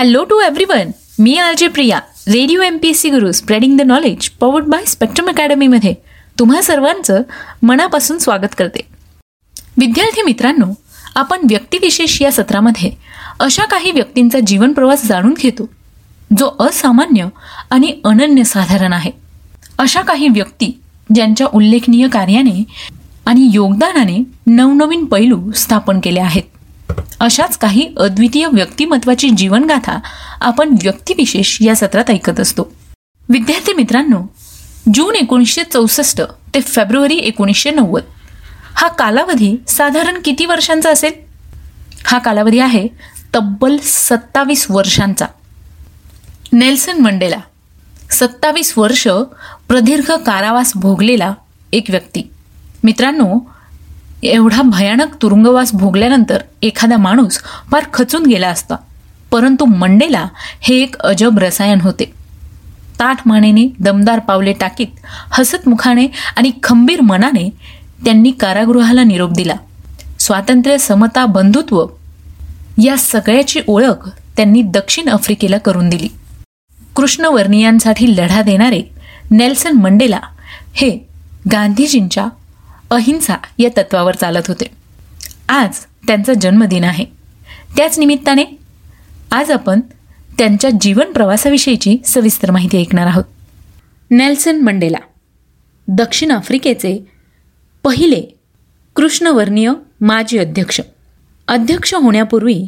Hello to everyone me RJ Priya. Radio M P S C Guru spreading the knowledge powered by spectrum अकॅडमीमध्ये तुम्हा सर्वांचं मनापासून स्वागत करते. विद्यार्थी मित्रांनो आपण व्यक्तिविशेष या सत्रामध्ये अशा काही व्यक्तींचा जीवन प्रवास जाणून घेतो जो असामान्य आणि अनन्यसाधारण आहे. अशा काही व्यक्ती ज्यांच्या उल्लेखनीय कार्याने आणि योगदानाने नवनवीन पैलू स्थापन केले आहेत. अशाच काही अद्वितीय व्यक्तिमत्वाची जीवनगाथा आपण व्यक्तिविशेष या सत्रात ऐकत असतो. विद्यार्थी मित्रांनो जून एकोणीसशे चौसष्ट ते फेब्रुवारी एकोणीसशे नव्वद. हा कालावधी साधारण किती वर्षांचा असेल? हा कालावधी आहे तब्बल सत्तावीस वर्षांचा. नेल्सन मंडेला सत्तावीस वर्ष प्रदीर्घ कारावास भोगलेला एक व्यक्ती. मित्रांनो एवढा भयानक तुरुंगवास भोगल्यानंतर एखादा माणूस फार खचून गेला असता. परंतु मंडेला हे एक अजब रसायन होते. ताठ मानेने दमदार पावले टाकीत हसतमुखाने आणि खंबीर मनाने त्यांनी कारागृहाला निरोप दिला. स्वातंत्र्य समता बंधुत्व या सगळ्याची ओळख त्यांनी दक्षिण आफ्रिकेला करून दिली. कृष्णवर्णीयांसाठी लढा देणारे नेल्सन मंडेला हे गांधीजींच्या अहिंसा या तत्वावर चालत होते. आज त्यांचा जन्मदिन आहे. त्याच निमित्ताने आज आपण त्यांच्या जीवन प्रवासाविषयीची सविस्तर माहिती ऐकणार आहोत. नेल्सन मंडेला दक्षिण आफ्रिकेचे पहिले कृष्णवर्णीय माजी अध्यक्ष. अध्यक्ष होण्यापूर्वी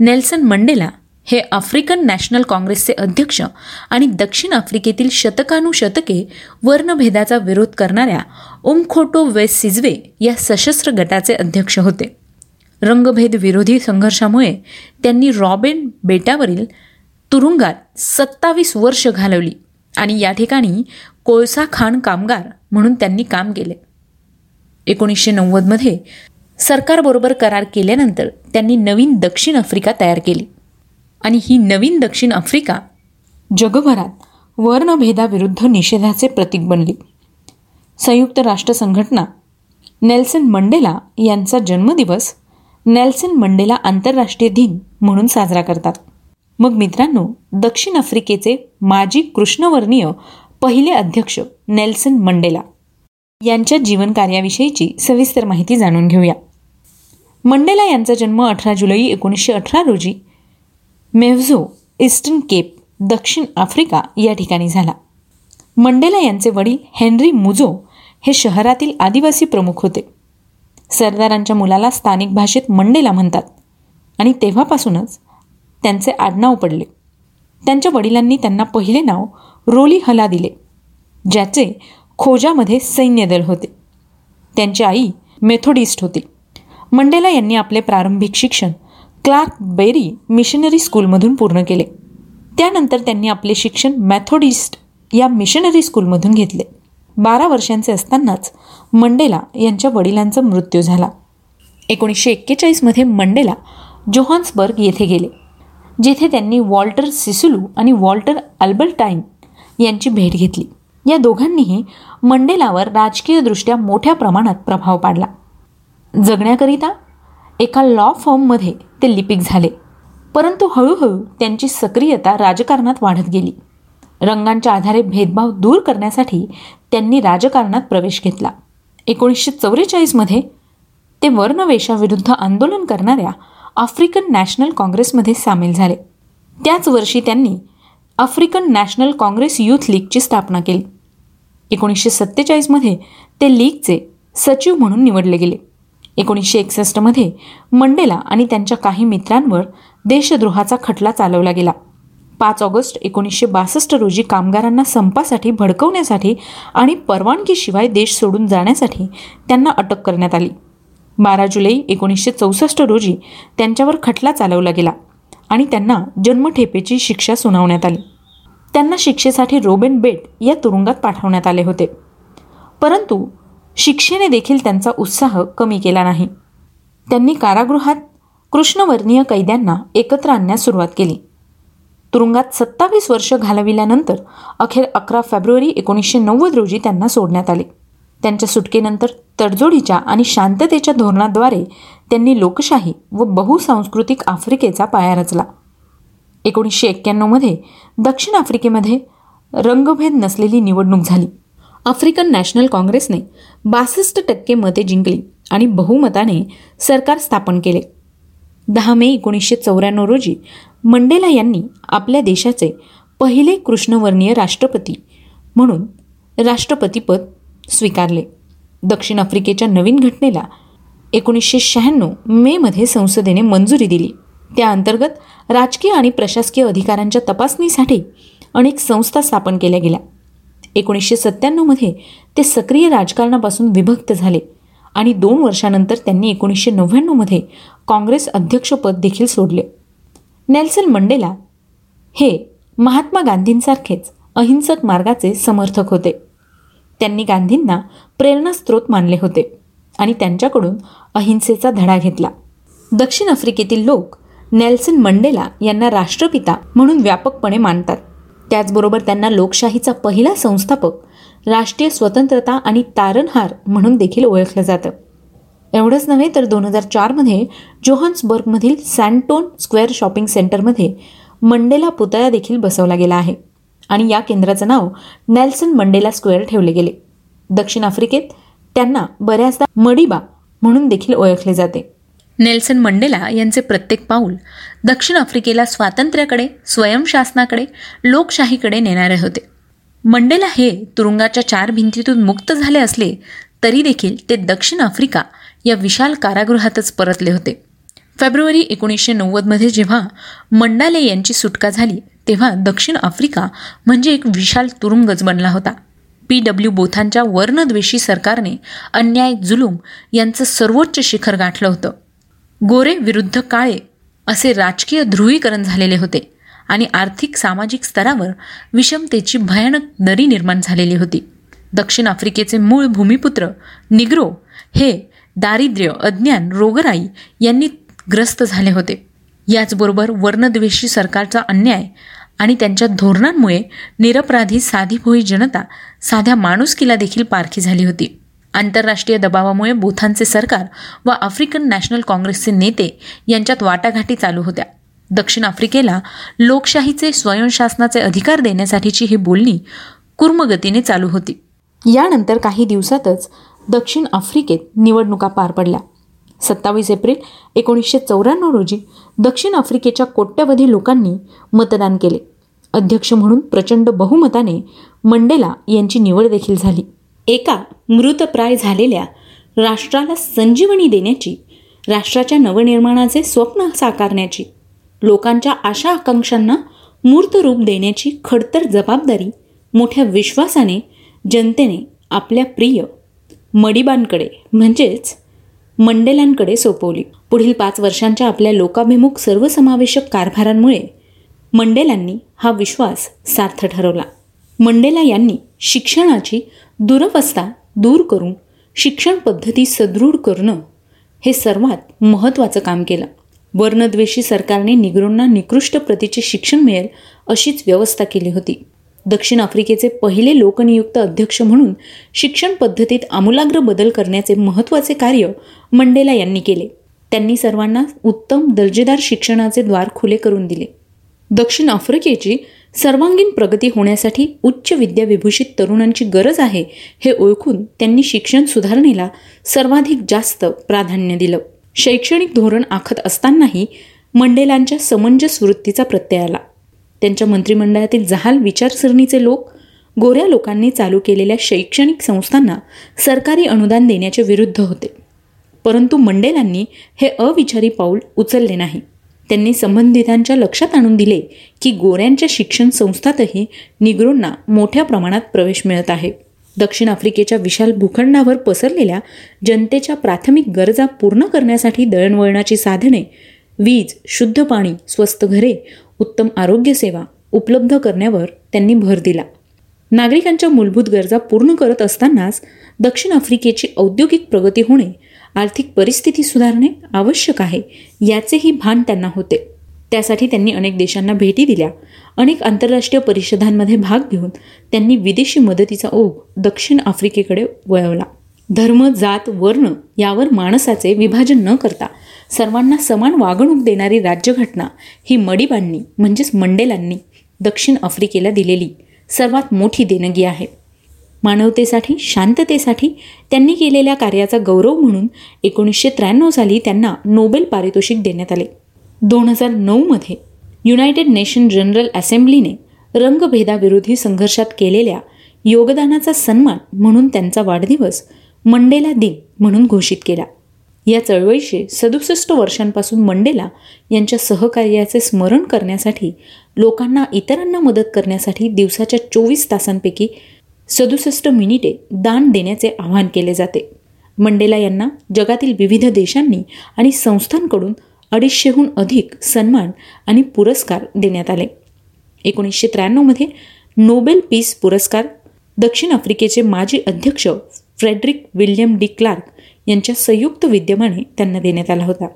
नेल्सन मंडेला हे आफ्रिकन नॅशनल काँग्रेसचे अध्यक्ष आणि दक्षिण आफ्रिकेतील शतकानुशतके वर्णभेदाचा विरोध करणाऱ्या ओमखोटो वेस सिजवे या सशस्त्र गटाचे अध्यक्ष होते. रंगभेद विरोधी संघर्षामुळे त्यांनी रॉबेन बेटावरील तुरुंगात सत्तावीस वर्ष घालवली आणि या ठिकाणी कोळसा खाण कामगार म्हणून त्यांनी काम केले. एकोणीसशे नव्वदमध्ये सरकारबरोबर करार केल्यानंतर त्यांनी नवीन दक्षिण आफ्रिका तयार केली. आणि ही नवीन दक्षिण आफ्रिका जगभरात वर्णभेदाविरुद्ध निषेधाचे प्रतीक बनली. संयुक्त राष्ट्र संघटना नेल्सन मंडेला यांचा जन्मदिवस नेल्सन मंडेला आंतरराष्ट्रीय दिन म्हणून साजरा करतात. मग मित्रांनो दक्षिण आफ्रिकेचे माजी कृष्णवर्णीय पहिले अध्यक्ष नेल्सन मंडेला यांच्या जीवनकार्याविषयीची सविस्तर माहिती जाणून घेऊया. मंडेला यांचा जन्म अठरा जुलै एकोणीसशे अठरा रोजी मेव्झो ईस्टर्न केप दक्षिण आफ्रिका या ठिकाणी झाला. मंडेला यांचे वडील हेनरी मुजो हे शहरातील आदिवासी प्रमुख होते. सरदारांच्या मुलाला स्थानिक भाषेत मंडेला म्हणतात आणि तेव्हापासूनच त्यांचे आडनाव पडले. त्यांच्या वडिलांनी त्यांना पहिले नाव रोली हला दिले ज्याचे खोजामध्ये सैन्यदल होते. त्यांची आई मेथोडिस्ट होती. मंडेला यांनी आपले प्रारंभिक शिक्षण क्लार्क बेरी मिशनरी स्कूलमधून पूर्ण केले. त्यानंतर त्यांनी आपले शिक्षण मॅथोडिस्ट या मिशनरी स्कूलमधून घेतले. बारा वर्षांचे असतानाच मंडेला यांच्या वडिलांचा मृत्यू झाला. एकोणीसशे एक्केचाळीसमध्ये मंडेला जोहान्सबर्ग येथे गेले जिथे त्यांनी वॉल्टर सिसुलू आणि वॉल्टर अल्बर्टाईन यांची भेट घेतली. या दोघांनीही मंडेलावर राजकीयदृष्ट्या मोठ्या प्रमाणात प्रभाव पाडला. जगण्याकरिता एका लॉ फॉर्ममध्ये ते लिपिक झाले. परंतु हळूहळू त्यांची सक्रियता राजकारणात वाढत गेली. रंगांच्या आधारे भेदभाव दूर करण्यासाठी त्यांनी राजकारणात प्रवेश घेतला. एकोणीसशे चौवेचाळीसमध्ये ते वर्णवेशाविरुद्ध आंदोलन करणाऱ्या आफ्रिकन नॅशनल काँग्रेसमध्ये सामील झाले. त्याच वर्षी त्यांनी आफ्रिकन नॅशनल काँग्रेस यूथ लीगची स्थापना केली. एकोणीसशे सत्तेचाळीसमध्ये ते लीगचे सचिव म्हणून निवडले गेले. एकोणीसशे एकसष्टमध्ये मंडेला आणि त्यांच्या काही मित्रांवर देशद्रोहाचा खटला चालवला गेला. पाच ऑगस्ट एकोणीसशे बासष्ट रोजी कामगारांना संपासाठी भडकवण्यासाठी आणि परवानगीशिवाय देश सोडून जाण्यासाठी त्यांना अटक करण्यात आली. बारा जुलै एकोणीसशे चौसष्ट रोजी त्यांच्यावर खटला चालवला गेला आणि त्यांना जन्मठेपेची शिक्षा सुनावण्यात आली. त्यांना शिक्षेसाठी रोबेन बेट या तुरुंगात पाठवण्यात आले होते. परंतु शिक्षेने देखील त्यांचा उत्साह कमी केला नाही. त्यांनी कारागृहात कृष्णवर्णीय कैद्यांना एकत्र आणण्यास सुरुवात केली. तुरुंगात सत्तावीस वर्ष घालविल्यानंतर अखेर अकरा फेब्रुवारी एकोणीसशे नव्वद रोजी त्यांना सोडण्यात आले. त्यांच्या सुटकेनंतर तडजोडीच्या आणि शांततेच्या धोरणाद्वारे त्यांनी लोकशाही व बहुसांस्कृतिक आफ्रिकेचा पाया रचला. एकोणीसशे एक्क्याण्णवमध्ये दक्षिण आफ्रिकेमध्ये रंगभेद नसलेली निवडणूक झाली. आफ्रिकन नॅशनल काँग्रेसने बासष्ट टक्के मते जिंकली आणि बहुमताने सरकार स्थापन केले. दहा मे एकोणीसशे चौऱ्याण्णव रोजी मंडेला यांनी आपल्या देशाचे पहिले कृष्णवर्णीय राष्ट्रपती म्हणून राष्ट्रपतीपद स्वीकारले. दक्षिण आफ्रिकेच्या नवीन घटनेला एकोणीसशे शहाण्णव मेमध्ये संसदेने मंजुरी दिली. त्या अंतर्गत राजकीय आणि प्रशासकीय अधिकारांच्या तपासणीसाठी अनेक संस्था स्थापन केल्या गेल्या. एकोणीसशे सत्त्याण्णवमध्ये ते सक्रिय राजकारणापासून विभक्त झाले. आणि दोन वर्षानंतर त्यांनी एकोणीसशे नव्याण्णवमध्ये काँग्रेस अध्यक्षपद देखील सोडले. नेल्सन मंडेला हे महात्मा गांधींसारखेच अहिंसक मार्गाचे समर्थक होते. त्यांनी गांधींना प्रेरणास्त्रोत मानले होते आणि त्यांच्याकडून अहिंसेचा धडा घेतला. दक्षिण आफ्रिकेतील लोक नेल्सन मंडेला यांना राष्ट्रपिता म्हणून व्यापकपणे मानतात. त्याचबरोबर त्यांना लोकशाहीचा पहिला संस्थापक राष्ट्रीय स्वतंत्रता आणि तारणहार म्हणून देखील ओळखलं जातं. एवढंच नव्हे तर दोन हजार चारमध्ये जोहान्सबर्गमधील सँटोन स्क्वेअर शॉपिंग सेंटरमध्ये मंडेला पुतळा देखील बसवला गेला आहे आणि या केंद्राचं नाव नेल्सन मंडेला स्क्वेअर ठेवले गेले. दक्षिण आफ्रिकेत त्यांना बऱ्याचदा मडिबा म्हणून देखील ओळखले जाते. नेल्सन मंडेला यांचे प्रत्येक पाऊल दक्षिण आफ्रिकेला स्वातंत्र्याकडे स्वयंशासनाकडे लोकशाहीकडे नेणारे होते. मंडेला हे तुरुंगाच्या चार भिंतीतून मुक्त झाले असले तरी देखील ते दक्षिण आफ्रिका या विशाल कारागृहातच परतले होते. फेब्रुवारी एकोणीसशे नव्वदमध्ये जेव्हा मंडाले यांची सुटका झाली तेव्हा दक्षिण आफ्रिका म्हणजे एक विशाल तुरुंगच बनला होता. पी. डब्ल्यू. बोथांच्या वर्णद्वेषी सरकारने अन्याय जुलूम यांचं सर्वोच्च शिखर गाठलं होतं. गोरे विरुद्ध काळे असे राजकीय ध्रुवीकरण झालेले होते आणि आर्थिक सामाजिक स्तरावर विषमतेची भयानक दरी निर्माण झालेली होती. दक्षिण आफ्रिकेचे मूळ भूमिपुत्र निग्रो हे दारिद्र्य अज्ञान रोगराई यांनी ग्रस्त झाले होते. याचबरोबर वर्णद्वेषी सरकारचा अन्याय आणि त्यांच्या धोरणांमुळे निरपराधी साधी भोई जनता साध्या माणुसकीला देखील पारखी झाली होती. आंतरराष्ट्रीय दबावामुळे बुथानचे सरकार व आफ्रिकन नॅशनल काँग्रेसचे नेते यांच्यात वाटाघाटी चालू होत्या. दक्षिण आफ्रिकेला लोकशाहीचे स्वयंशासनाचे अधिकार देण्यासाठीची ही बोलणी कुर्मगतीने चालू होती. यानंतर काही दिवसातच दक्षिण आफ्रिकेत निवडणुका पार पडल्या. सत्तावीस एप्रिल एकोणीसशे चौऱ्याण्णव रोजी दक्षिण आफ्रिकेच्या कोट्यवधी लोकांनी मतदान केले. अध्यक्ष म्हणून प्रचंड बहुमताने मंडेला यांची निवड देखील झाली. एका मृतप्राय झालेल्या राष्ट्राला संजीवनी देण्याची राष्ट्राच्या नवनिर्माणाचे स्वप्न साकारण्याची लोकांच्या आशा आकांक्षांना मूर्त रूप देण्याची खडतर जबाबदारी मोठ्या विश्वासाने जनतेने आपल्या प्रिय मडिबांकडे म्हणजेच मंडेलांकडे सोपवली. पुढील पाच वर्षांच्या आपल्या लोकाभिमुख सर्वसमावेशक कारभारांमुळे मंडेलांनी हा विश्वास सार्थ ठरवला. मंडेला यांनी शिक्षणाची दुरवस्था दूर करून शिक्षण पद्धती सदृढ करणं हे सर्वात महत्त्वाचं काम केलं. वर्णद्वेषी सरकारने निग्रोंना निकृष्ट प्रतीचे शिक्षण मिळेल अशीच व्यवस्था केली होती. दक्षिण आफ्रिकेचे पहिले लोकनियुक्त अध्यक्ष म्हणून शिक्षण पद्धतीत आमूलाग्र बदल करण्याचे महत्त्वाचे कार्य मंडेला यांनी केले. त्यांनी सर्वांना उत्तम दर्जेदार शिक्षणाचे द्वार खुले करून दिले. दक्षिण आफ्रिकेची सर्वांगीण प्रगती होण्यासाठी उच्च विद्याविभूषित तरुणांची गरज आहे हे ओळखून त्यांनी शिक्षण सुधारणेला सर्वाधिक जास्त प्राधान्य दिलं. शैक्षणिक धोरण आखत असतानाही मंडेलांच्या समंजस वृत्तीचा प्रत्यय आला. त्यांच्या मंत्रिमंडळातील जहाल विचारसरणीचे लोक गोऱ्या लोकांनी चालू केलेल्या शैक्षणिक संस्थांना सरकारी अनुदान देण्याच्या विरुद्ध होते. परंतु मंडेलांनी हे अविचारी पाऊल उचलले नाही. त्यांनी संबंधितांच्या लक्षात आणून दिले की गोऱ्यांच्या शिक्षण संस्थातही निग्रोंना मोठ्या प्रमाणात प्रवेश मिळत आहे. दक्षिण आफ्रिकेच्या विशाल भूखंडावर पसरलेल्या जनतेच्या प्राथमिक गरजा पूर्ण करण्यासाठी दळणवळणाची साधने वीज शुद्ध पाणी स्वस्त घरे उत्तम आरोग्यसेवा उपलब्ध करण्यावर त्यांनी भर दिला. नागरिकांच्या मूलभूत गरजा पूर्ण करत असतानाच दक्षिण आफ्रिकेची औद्योगिक प्रगती होणे आर्थिक परिस्थिती सुधारणे आवश्यक आहे. याचेही भान त्यांना होते. त्यासाठी त्यांनी अनेक देशांना भेटी दिल्या. अनेक आंतरराष्ट्रीय परिषदांमध्ये भाग घेऊन त्यांनी विदेशी मदतीचा ओघ दक्षिण आफ्रिकेकडे वळवला. धर्म जात वर्ण यावर माणसाचे विभाजन न करता सर्वांना समान वागणूक देणारी राज्यघटना ही मडिबांनी म्हणजेच मंडेलांनी दक्षिण आफ्रिकेला दिलेली सर्वात मोठी देणगी आहे. मानवतेसाठी शांततेसाठी त्यांनी केलेल्या कार्याचा गौरव म्हणून एकोणीसशे त्र्याण्णव साली त्यांना नोबेल पारितोषिक देण्यात आले. दोन हजार नऊमध्ये युनायटेड नेशन जनरल असेंब्लीने रंगभेदाविरोधी संघर्षात केलेल्या योगदानाचा सन्मान म्हणून त्यांचा वाढदिवस मंडेला दिन म्हणून घोषित केला. या चळवळीचे सदुसष्ट वर्षांपासून मंडेला यांच्या सहकार्याचे स्मरण करण्यासाठी लोकांना इतरांना मदत करण्यासाठी दिवसाच्या चोवीस तासांपैकी सदुसष्ट मिनिटे दान देण्याचे आवाहन केले जाते. मंडेला यांना जगातील विविध देशांनी आणि संस्थांकडून अडीचशेहून अधिक सन्मान आणि पुरस्कार देण्यात आले. एकोणीसशे त्र्याण्णवमध्ये नोबेल पीस पुरस्कार दक्षिण आफ्रिकेचे माजी अध्यक्ष फ्रेडरिक विल्यम डी क्लार्क यांच्या संयुक्त विद्यमाने त्यांना देण्यात आला होता.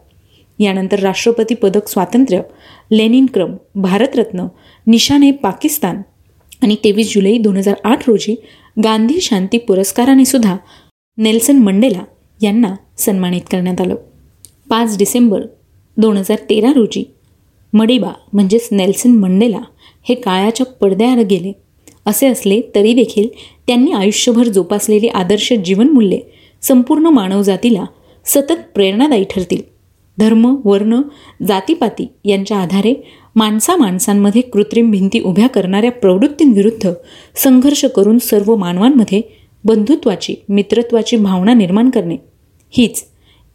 यानंतर राष्ट्रपती पदक स्वातंत्र्य लेनिन क्रम भारतरत्न निशाने पाकिस्तान आणि तेवीस जुलै दोन हजार आठ रोजी गांधी शांती पुरस्काराने सुद्धा नेल्सन मंडेला यांना सन्मानित करण्यात आलं. पाच डिसेंबर दोन हजार तेरा रोजी मडिबा म्हणजेच नेल्सन मंडेला हे काळाच्या पडद्याआड गेले. असे असले तरी देखील त्यांनी आयुष्यभर जोपासलेली आदर्श जीवनमूल्ये संपूर्ण मानवजातीला सतत प्रेरणादायी ठरतील. धर्म वर्ण जातीपाती यांच्या आधारे माणसा माणसांमध्ये कृत्रिम भिंती उभ्या करणाऱ्या प्रवृत्तींविरुद्ध संघर्ष करून सर्व मानवांमध्ये बंधुत्वाची मित्रत्वाची भावना निर्माण करणे. हीच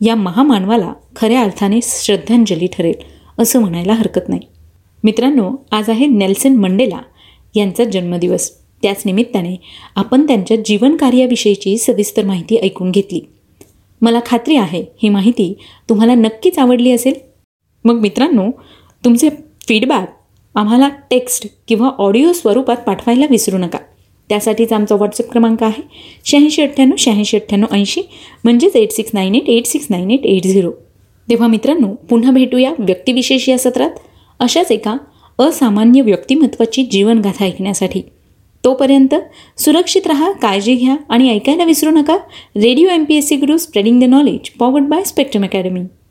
या महामानवाला खऱ्या अर्थाने श्रद्धांजली ठरेल असं म्हणायला हरकत नाही. मित्रांनो आज आहे नेल्सन मंडेला यांचा जन्मदिवस. त्याच निमित्ताने आपण त्यांच्या जीवनकार्याविषयीची सविस्तर माहिती ऐकून घेतली. मला खात्री आहे ही माहिती तुम्हाला नक्कीच आवडली असेल. मग मित्रांनो तुमचे फीडबॅक आम्हाला टेक्स्ट किंवा ऑडिओ स्वरूपात पाठवायला विसरू नका. त्यासाठीच आमचा व्हॉट्सअप क्रमांक आहे शहाऐंशी अठ्ठ्याण्णव शहाऐंशी अठ्ठ्याण्णव ऐंशी म्हणजेच eight six nine eight eight six nine eight eight zero तेव्हा मित्रांनो पुन्हा भेटूया व्यक्तिविशेष या सत्रात. अशाच एका असामान्य व्यक्तिमत्वाची जीवनगाथा ऐकण्यासाठी. तोपर्यंत सुरक्षित राहा काळजी घ्या आणि ऐकायला विसरू नका. Radio M P S C Guru spreading the knowledge powered by Spectrum Academy